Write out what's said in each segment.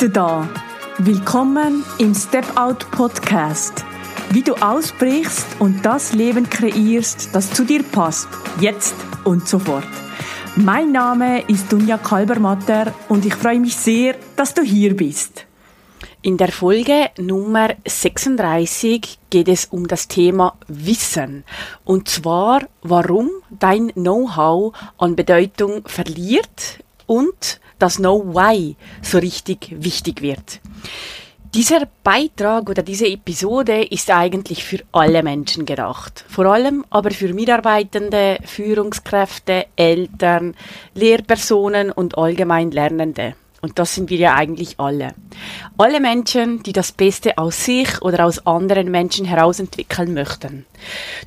du da. Willkommen im Step Out Podcast. Wie du ausbrichst und das Leben kreierst, das zu dir passt. Jetzt und sofort. Mein Name ist Dunja Kalbermatter und ich freue mich sehr, dass du hier bist. In der Folge Nummer 36 geht es um das Thema Wissen. Und zwar, warum dein Know-how an Bedeutung verliert und das Know-why so richtig wichtig wird. Dieser Beitrag oder diese Episode ist eigentlich für alle Menschen gedacht. Vor allem aber für Mitarbeitende, Führungskräfte, Eltern, Lehrpersonen und allgemein Lernende. Und das sind wir ja eigentlich alle. Alle Menschen, die das Beste aus sich oder aus anderen Menschen herausentwickeln möchten.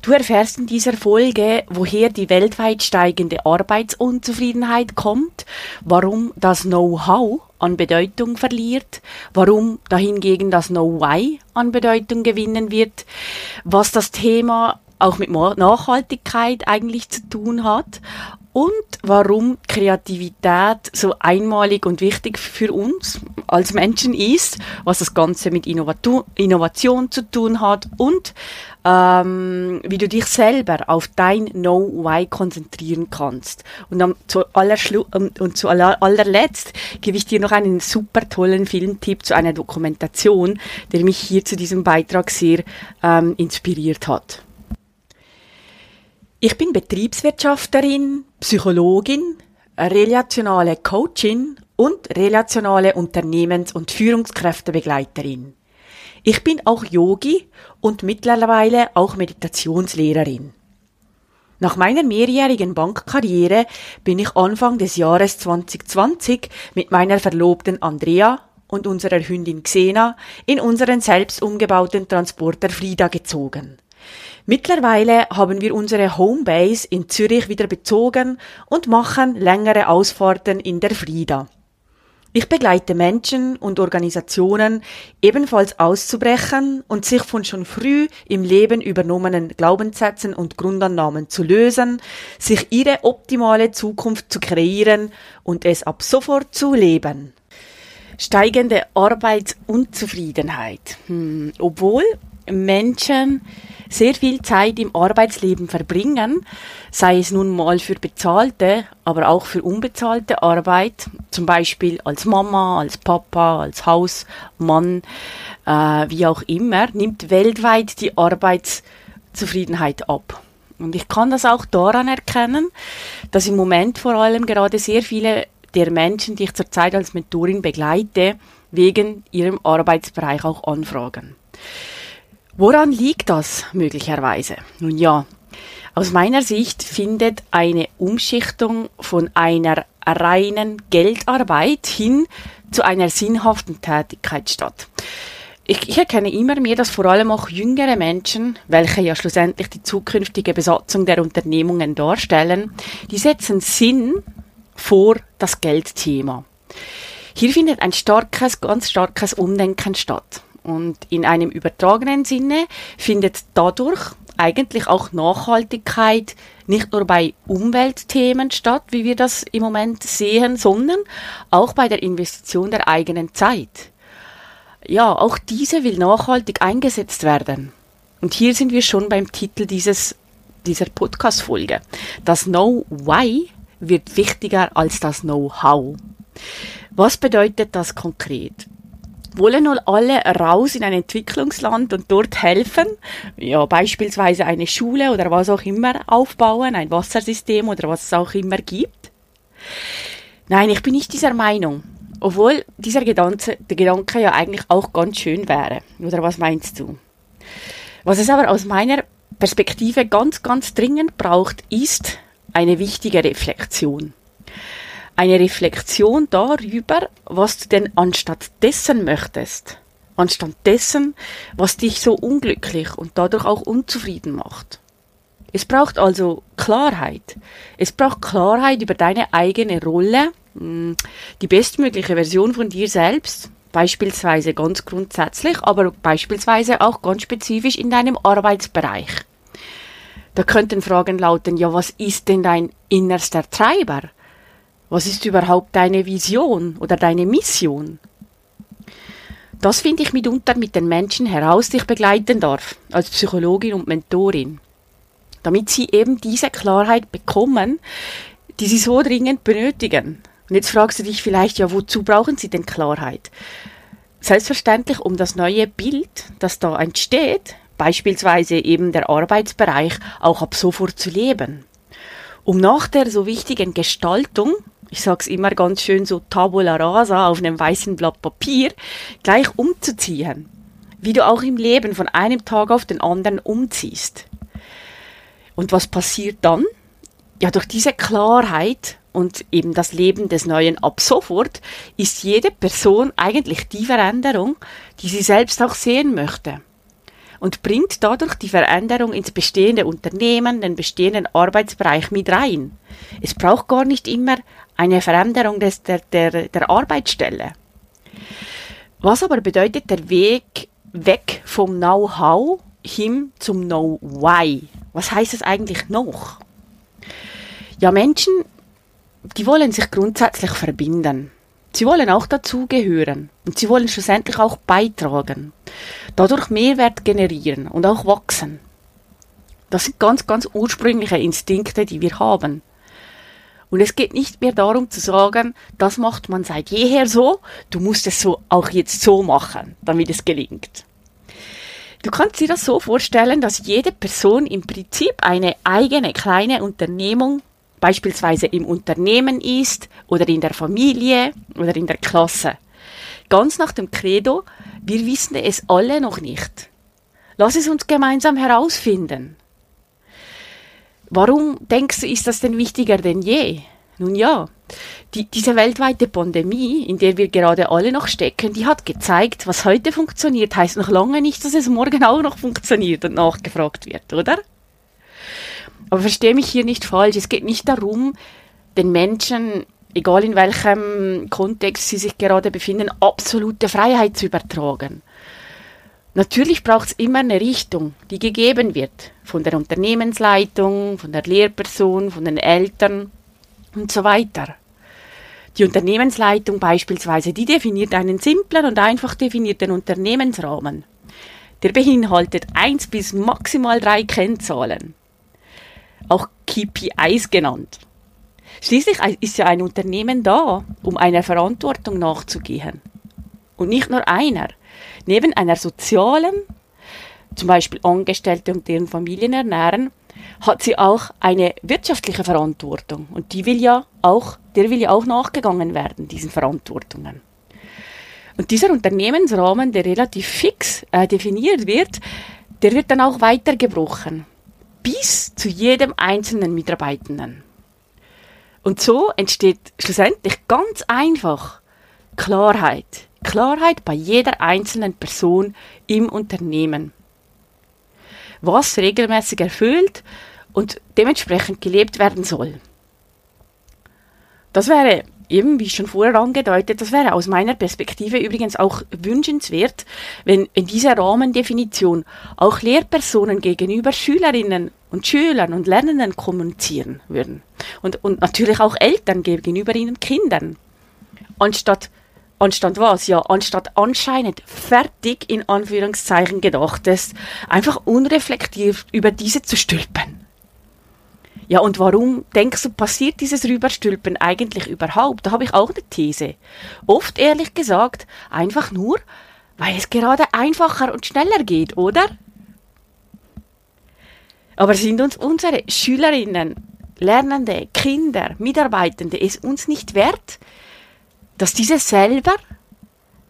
Du erfährst in dieser Folge, woher die weltweit steigende Arbeitsunzufriedenheit kommt, warum das Know-how an Bedeutung verliert, warum dahingegen das Know-why an Bedeutung gewinnen wird, was das Thema auch mit Nachhaltigkeit eigentlich zu tun hat und warum Kreativität so einmalig und wichtig für uns als Menschen ist, was das Ganze mit Innovation zu tun hat und ähm, wie du dich selber auf dein Know-why konzentrieren kannst. Und, dann zu allerschlu und, und zu aller, allerletzt gebe ich dir noch einen super tollen Filmtipp zu einer Dokumentation, der mich hier zu diesem Beitrag sehr ähm, inspiriert hat. Ich bin Betriebswirtschafterin, Psychologin, relationale Coachin und relationale Unternehmens- und Führungskräftebegleiterin. Ich bin auch Yogi und mittlerweile auch Meditationslehrerin. Nach meiner mehrjährigen Bankkarriere bin ich Anfang des Jahres 2020 mit meiner Verlobten Andrea und unserer Hündin Xena in unseren selbst umgebauten Transporter Frieda gezogen. Mittlerweile haben wir unsere Homebase in Zürich wieder bezogen und machen längere Ausfahrten in der Frieda. Ich begleite Menschen und Organisationen ebenfalls auszubrechen und sich von schon früh im Leben übernommenen Glaubenssätzen und Grundannahmen zu lösen, sich ihre optimale Zukunft zu kreieren und es ab sofort zu leben. Steigende Arbeitsunzufriedenheit. Hm, obwohl Menschen sehr viel Zeit im Arbeitsleben verbringen, sei es nun mal für bezahlte, aber auch für unbezahlte Arbeit, zum Beispiel als Mama, als Papa, als Hausmann, äh, wie auch immer, nimmt weltweit die Arbeitszufriedenheit ab. Und ich kann das auch daran erkennen, dass im Moment vor allem gerade sehr viele der Menschen, die ich zurzeit als Mentorin begleite, wegen ihrem Arbeitsbereich auch anfragen. Woran liegt das möglicherweise? Nun ja, aus meiner Sicht findet eine Umschichtung von einer reinen Geldarbeit hin zu einer sinnhaften Tätigkeit statt. Ich, ich, erkenne immer mehr, dass vor allem auch jüngere Menschen, welche ja schlussendlich die zukünftige Besatzung der Unternehmungen darstellen, die setzen Sinn vor das Geldthema. Hier findet ein starkes, ganz starkes Umdenken statt. Und in einem übertragenen Sinne findet dadurch eigentlich auch Nachhaltigkeit nicht nur bei Umweltthemen statt, wie wir das im Moment sehen, sondern auch bei der Investition der eigenen Zeit. Ja, auch diese will nachhaltig eingesetzt werden. Und hier sind wir schon beim Titel dieses, dieser Podcast-Folge. Das Know-Why wird wichtiger als das Know-How. Was bedeutet das konkret? Wollen nun alle raus in ein Entwicklungsland und dort helfen, ja, beispielsweise eine Schule oder was auch immer aufbauen, ein Wassersystem oder was es auch immer gibt. Nein, ich bin nicht dieser Meinung. Obwohl dieser Gedanke, der Gedanke ja eigentlich auch ganz schön wäre. Oder was meinst du? Was es aber aus meiner Perspektive ganz, ganz dringend braucht, ist eine wichtige Reflexion eine Reflexion darüber, was du denn anstatt dessen möchtest. Anstatt dessen, was dich so unglücklich und dadurch auch unzufrieden macht. Es braucht also Klarheit. Es braucht Klarheit über deine eigene Rolle, hm, die bestmögliche Version von dir selbst, beispielsweise ganz grundsätzlich, aber beispielsweise auch ganz spezifisch in deinem Arbeitsbereich. Da könnten Fragen lauten, ja, was ist denn dein innerster Treiber? Was ist überhaupt deine Vision oder deine Mission? das finde ich mitunter mit den Menschen heraus, die ich begleiten darf, als Psychologin und Mentorin. Damit sie eben diese Klarheit bekommen, die sie so dringend benötigen. Und jetzt fragst du dich vielleicht, ja, wozu brauchen sie denn Klarheit? Selbstverständlich um das neue Bild, das da entsteht, beispielsweise eben der Arbeitsbereich, auch ab sofort zu leben. Um nach der so wichtigen Gestaltung, ich sag's immer ganz schön so tabula rasa auf einem weißen Blatt Papier, gleich umzuziehen. Wie du auch im Leben von einem Tag auf den anderen umziehst. Und was passiert dann? Ja, durch diese Klarheit und eben das Leben des Neuen ab sofort ist jede Person eigentlich die Veränderung, die sie selbst auch sehen möchte und bringt dadurch die Veränderung ins bestehende Unternehmen, den bestehenden Arbeitsbereich mit rein. Es braucht gar nicht immer eine Veränderung des, der, der, der Arbeitsstelle. Was aber bedeutet der Weg weg vom Know-how hin zum Know-why? Was heißt es eigentlich noch? Ja, Menschen, die wollen sich grundsätzlich verbinden. Sie wollen auch dazugehören und sie wollen schlussendlich auch beitragen. Dadurch Mehrwert generieren und auch wachsen. Das sind ganz, ganz ursprüngliche Instinkte, die wir haben. Und es geht nicht mehr darum zu sagen, das macht man seit jeher so, du musst es so auch jetzt so machen, damit es gelingt. Du kannst dir das so vorstellen, dass jede Person im Prinzip eine eigene kleine Unternehmung beispielsweise im Unternehmen ist oder in der Familie oder in der Klasse. Ganz nach dem Credo, wir wissen es alle noch nicht. Lass es uns gemeinsam herausfinden. Warum denkst du, ist das denn wichtiger denn je? Nun ja, die, diese weltweite Pandemie, in der wir gerade alle noch stecken, die hat gezeigt, was heute funktioniert, heißt noch lange nicht, dass es morgen auch noch funktioniert und nachgefragt wird, oder? Aber verstehe mich hier nicht falsch, es geht nicht darum, den Menschen, egal in welchem Kontext sie sich gerade befinden, absolute Freiheit zu übertragen. Natürlich braucht es immer eine Richtung, die gegeben wird, von der Unternehmensleitung, von der Lehrperson, von den Eltern und so weiter. Die Unternehmensleitung beispielsweise, die definiert einen simplen und einfach definierten Unternehmensrahmen. Der beinhaltet eins bis maximal drei Kennzahlen, auch KPIs genannt. Schließlich ist ja ein Unternehmen da, um einer Verantwortung nachzugehen. Und nicht nur einer. Neben einer sozialen, zum Beispiel Angestellte und deren Familien ernähren, hat sie auch eine wirtschaftliche Verantwortung. Und die will ja auch, der will ja auch nachgegangen werden, diesen Verantwortungen. Und dieser Unternehmensrahmen, der relativ fix äh, definiert wird, der wird dann auch weitergebrochen. Bis zu jedem einzelnen Mitarbeitenden. Und so entsteht schlussendlich ganz einfach Klarheit. Klarheit bei jeder einzelnen Person im Unternehmen. Was regelmäßig erfüllt und dementsprechend gelebt werden soll. Das wäre eben, wie schon vorher angedeutet, das wäre aus meiner Perspektive übrigens auch wünschenswert, wenn in dieser Rahmendefinition auch Lehrpersonen gegenüber Schülerinnen und Schülern und Lernenden kommunizieren würden. Und, und natürlich auch Eltern gegenüber ihren Kindern. Anstatt, anstatt was? Ja, anstatt anscheinend fertig in Anführungszeichen gedachtes, einfach unreflektiert über diese zu stülpen. Ja, und warum denkst du, passiert dieses Rüberstülpen eigentlich überhaupt? Da habe ich auch eine These. Oft ehrlich gesagt, einfach nur, weil es gerade einfacher und schneller geht, oder? Aber sind uns unsere Schülerinnen, Lernende, Kinder, Mitarbeitende es uns nicht wert, dass diese selber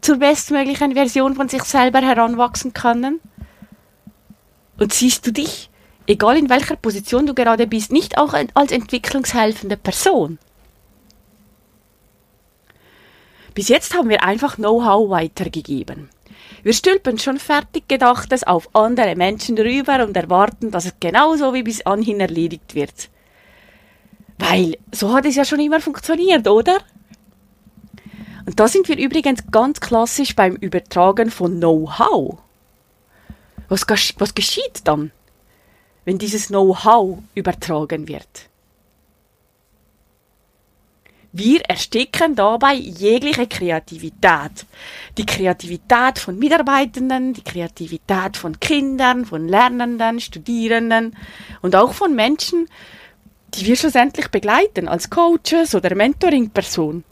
zur bestmöglichen Version von sich selber heranwachsen können? Und siehst du dich egal in welcher Position du gerade bist, nicht auch als entwicklungshelfende Person. Bis jetzt haben wir einfach Know-how weitergegeben. Wir stülpen schon fertig Gedachtes auf andere Menschen rüber und erwarten, dass es genauso wie bis anhin erledigt wird. Weil so hat es ja schon immer funktioniert, oder? Und da sind wir übrigens ganz klassisch beim Übertragen von Know-how. Was, was geschieht dann? wenn dieses Know-how übertragen wird. Wir ersticken dabei jegliche Kreativität. Die Kreativität von Mitarbeitenden, die Kreativität von Kindern, von Lernenden, Studierenden und auch von Menschen, die wir schlussendlich begleiten als Coaches oder Mentoring-Person.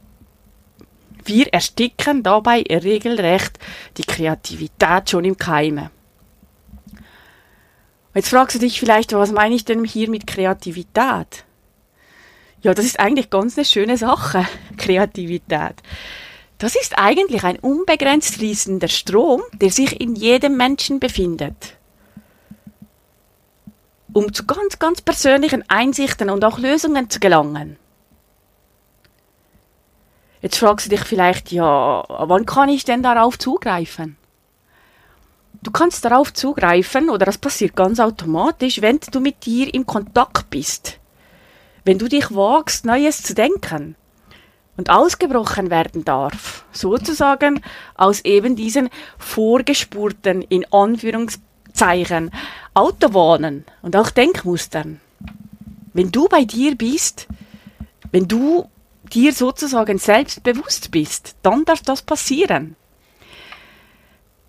Wir ersticken dabei regelrecht die Kreativität schon im Keime. Jetzt fragst du dich vielleicht, was meine ich denn hier mit Kreativität? Ja, das ist eigentlich ganz eine schöne Sache, Kreativität. Das ist eigentlich ein unbegrenzt fließender Strom, der sich in jedem Menschen befindet. Um zu ganz, ganz persönlichen Einsichten und auch Lösungen zu gelangen. Jetzt fragst du dich vielleicht, ja, wann kann ich denn darauf zugreifen? Du kannst darauf zugreifen, oder das passiert ganz automatisch, wenn du mit dir im Kontakt bist wenn du dich wagst, Neues zu denken und ausgebrochen werden darf, sozusagen aus eben diesen vorgespurten, in Anführungszeichen, Autobahnen und auch Denkmustern. Wenn du bei dir bist, wenn du dir sozusagen selbstbewusst bist, dann darf das passieren.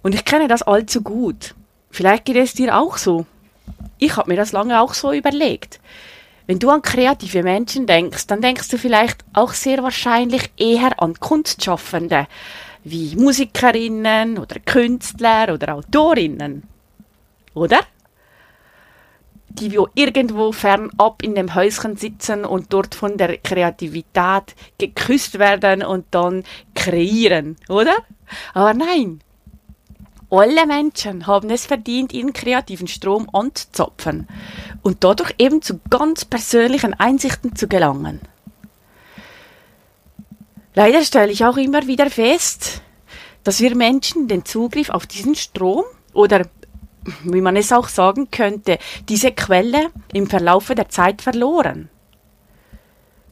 Und ich kenne das allzu gut. Vielleicht geht es dir auch so. Ich habe mir das lange auch so überlegt. Wenn du an kreative Menschen denkst, dann denkst du vielleicht auch sehr wahrscheinlich eher an Kunstschaffende, wie Musikerinnen oder Künstler oder Autorinnen. Oder? Die wo irgendwo fernab in dem Häuschen sitzen und dort von der Kreativität geküsst werden und dann kreieren, oder? Aber nein, alle Menschen haben es verdient, ihren kreativen Strom anzuzapfen und dadurch eben zu ganz persönlichen Einsichten zu gelangen. Leider stelle ich auch immer wieder fest, dass wir Menschen den Zugriff auf diesen Strom oder wie man es auch sagen könnte, diese Quelle im Verlaufe der Zeit verloren.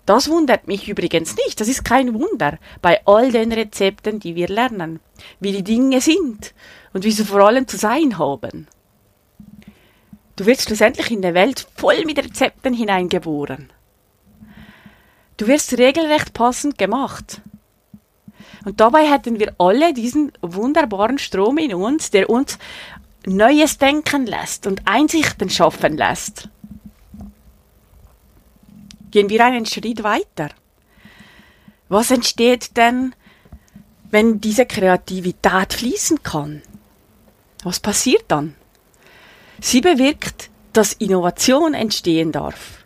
Das wundert mich übrigens nicht, das ist kein Wunder bei all den Rezepten, die wir lernen, wie die Dinge sind und wie sie vor allem zu sein haben. Du wirst schlussendlich in der Welt voll mit Rezepten hineingeboren. Du wirst regelrecht passend gemacht. Und dabei hätten wir alle diesen wunderbaren Strom in uns, der uns Neues denken lässt und Einsichten schaffen lässt. Gehen wir einen Schritt weiter. Was entsteht denn, wenn diese Kreativität fließen kann? Was passiert dann? Sie bewirkt, dass Innovation entstehen darf.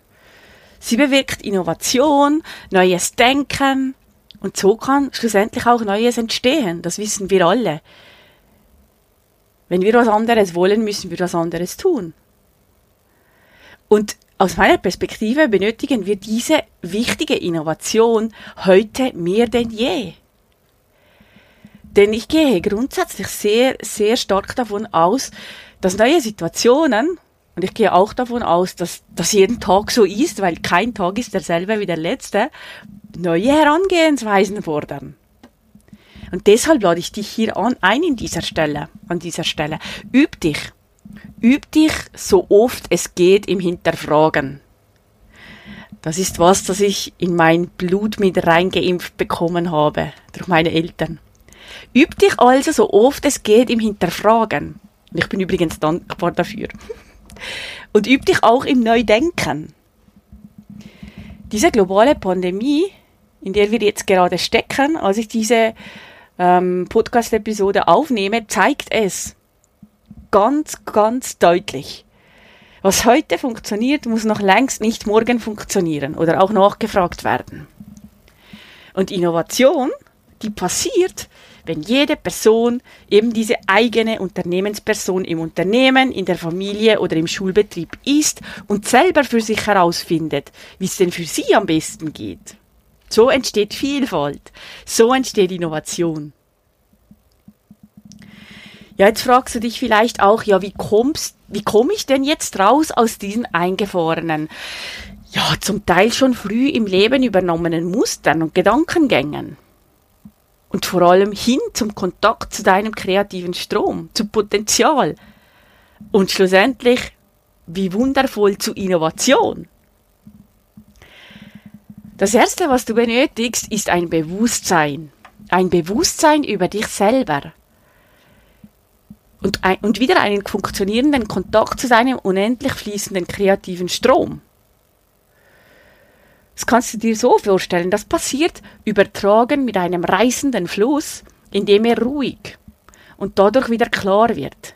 Sie bewirkt Innovation, neues Denken und so kann schlussendlich auch Neues entstehen. Das wissen wir alle. Wenn wir was anderes wollen, müssen wir was anderes tun. Und aus meiner Perspektive benötigen wir diese wichtige Innovation heute mehr denn je. Denn ich gehe grundsätzlich sehr, sehr stark davon aus, dass neue Situationen, und ich gehe auch davon aus, dass das jeden Tag so ist, weil kein Tag ist derselbe wie der letzte, neue Herangehensweisen fordern. Und deshalb lade ich dich hier an, ein in dieser Stelle, an dieser Stelle. Üb dich. Üb dich so oft es geht im Hinterfragen. Das ist was, das ich in mein Blut mit reingeimpft bekommen habe, durch meine Eltern. Üb dich also so oft es geht im Hinterfragen. Ich bin übrigens dankbar dafür. Und üb dich auch im Neudenken. Diese globale Pandemie, in der wir jetzt gerade stecken, als ich diese ähm, Podcast-Episode aufnehme, zeigt es ganz, ganz deutlich. Was heute funktioniert, muss noch längst nicht morgen funktionieren oder auch nachgefragt werden. Und Innovation, die passiert, wenn jede Person eben diese eigene Unternehmensperson im Unternehmen, in der Familie oder im Schulbetrieb ist und selber für sich herausfindet, wie es denn für sie am besten geht. So entsteht Vielfalt, so entsteht Innovation. Ja, jetzt fragst du dich vielleicht auch, ja, wie kommst, wie komme ich denn jetzt raus aus diesen eingefahrenen, ja, zum Teil schon früh im Leben übernommenen Mustern und Gedankengängen? und vor allem hin zum Kontakt zu deinem kreativen Strom, zu Potenzial und schlussendlich wie wundervoll zu Innovation. Das Erste, was du benötigst, ist ein Bewusstsein. Ein Bewusstsein über dich selber. Und, ein, und wieder einen funktionierenden Kontakt zu deinem unendlich fließenden kreativen Strom. Das kannst du dir so vorstellen, das passiert übertragen mit einem reißenden Fluss, in dem er ruhig und dadurch wieder klar wird.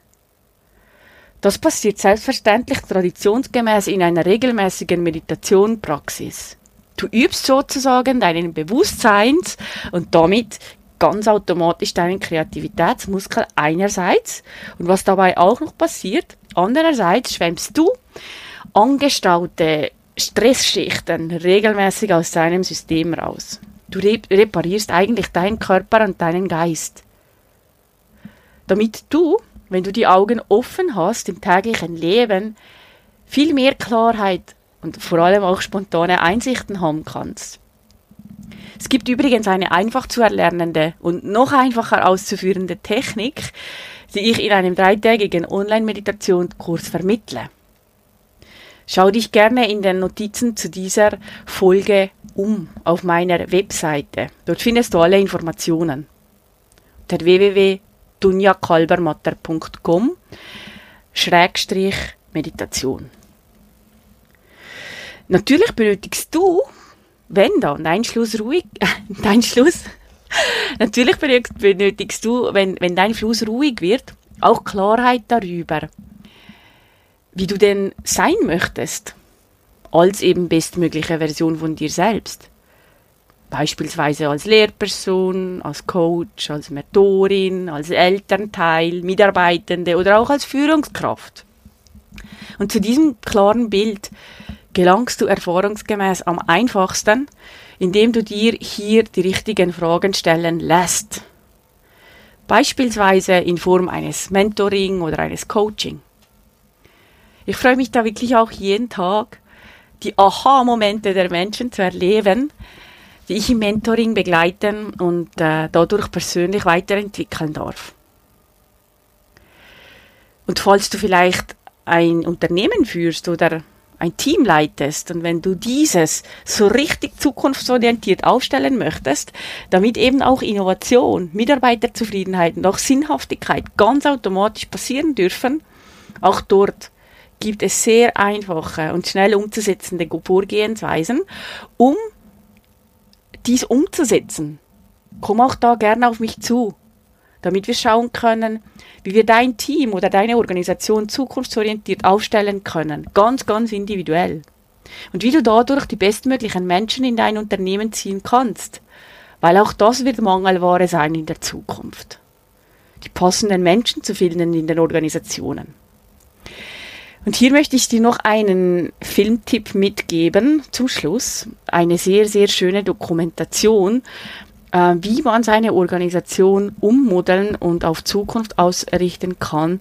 Das passiert selbstverständlich traditionsgemäß in einer regelmäßigen Meditationpraxis. Du übst sozusagen deinen Bewusstseins und damit ganz automatisch deinen Kreativitätsmuskel einerseits und was dabei auch noch passiert, andererseits schwemmst du angestaute Stressschichten regelmäßig aus deinem System raus. Du reparierst eigentlich deinen Körper und deinen Geist. Damit du wenn du die Augen offen hast im täglichen Leben, viel mehr Klarheit und vor allem auch spontane Einsichten haben kannst. Es gibt übrigens eine einfach zu erlernende und noch einfacher auszuführende Technik, die ich in einem dreitägigen Online-Meditationskurs vermittle. Schau dich gerne in den Notizen zu dieser Folge um auf meiner Webseite. Dort findest du alle Informationen. Der www dunjakalbermatter.com Schrägstrich Meditation. Natürlich benötigst du, wenn dann dein Schluss ruhig, dein Schluss, natürlich benötigst du, wenn, wenn dein Fluss ruhig wird, auch Klarheit darüber, wie du denn sein möchtest, als eben bestmögliche Version von dir selbst. Beispielsweise als Lehrperson, als Coach, als Mentorin, als Elternteil, Mitarbeitende oder auch als Führungskraft. Und zu diesem klaren Bild gelangst du erfahrungsgemäß am einfachsten, indem du dir hier die richtigen Fragen stellen lässt. Beispielsweise in Form eines Mentoring oder eines Coaching. Ich freue mich da wirklich auch jeden Tag, die Aha-Momente der Menschen zu erleben, die ich im Mentoring begleiten und äh, dadurch persönlich weiterentwickeln darf. Und falls du vielleicht ein Unternehmen führst oder ein Team leitest und wenn du dieses so richtig zukunftsorientiert aufstellen möchtest, damit eben auch Innovation, Mitarbeiterzufriedenheit und auch Sinnhaftigkeit ganz automatisch passieren dürfen, auch dort gibt es sehr einfache und schnell umzusetzende Vorgehensweisen, um dies umzusetzen. Komm auch da gerne auf mich zu, damit wir schauen können, wie wir dein Team oder deine Organisation zukunftsorientiert aufstellen können, ganz, ganz individuell. Und wie du dadurch die bestmöglichen Menschen in dein Unternehmen ziehen kannst, weil auch das wird Mangelware sein in der Zukunft. Die passenden Menschen zu finden in den Organisationen. Und hier möchte ich dir noch einen Filmtipp mitgeben zum Schluss. Eine sehr, sehr schöne Dokumentation, äh, wie man seine Organisation ummodeln und auf Zukunft ausrichten kann,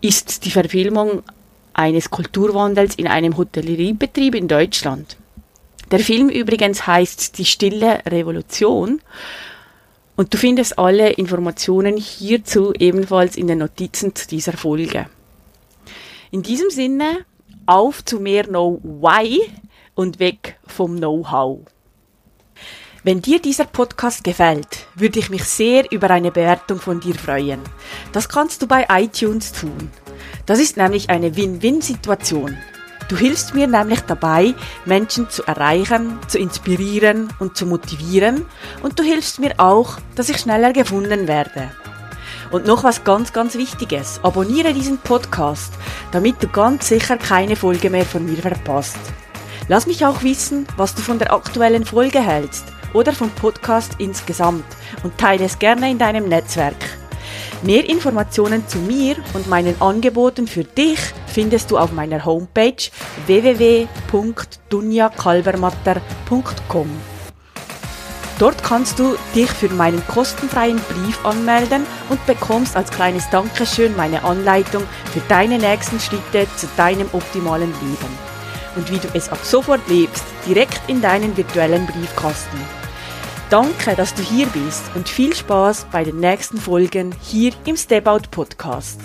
ist die Verfilmung eines Kulturwandels in einem Hotelleriebetrieb in Deutschland. Der Film übrigens heißt Die stille Revolution. Und du findest alle Informationen hierzu ebenfalls in den Notizen zu dieser Folge. In diesem Sinne, auf zu mehr Know-Why und weg vom Know-How. Wenn dir dieser Podcast gefällt, würde ich mich sehr über eine Bewertung von dir freuen. Das kannst du bei iTunes tun. Das ist nämlich eine Win-Win-Situation. Du hilfst mir nämlich dabei, Menschen zu erreichen, zu inspirieren und zu motivieren und du hilfst mir auch, dass ich schneller gefunden werde. Und noch was ganz, ganz Wichtiges. Abonniere diesen Podcast, damit du ganz sicher keine Folge mehr von mir verpasst. Lass mich auch wissen, was du von der aktuellen Folge hältst oder vom Podcast insgesamt und teile es gerne in deinem Netzwerk. Mehr Informationen zu mir und meinen Angeboten für dich findest du auf meiner Homepage www.dunjakalvermatter.com. Dort kannst du dich für meinen kostenfreien Brief anmelden und bekommst als kleines Dankeschön meine Anleitung für deine nächsten Schritte zu deinem optimalen Leben. Und wie du es ab sofort lebst, direkt in deinen virtuellen Briefkasten. Danke, dass du hier bist und viel Spaß bei den nächsten Folgen hier im Step Out Podcast.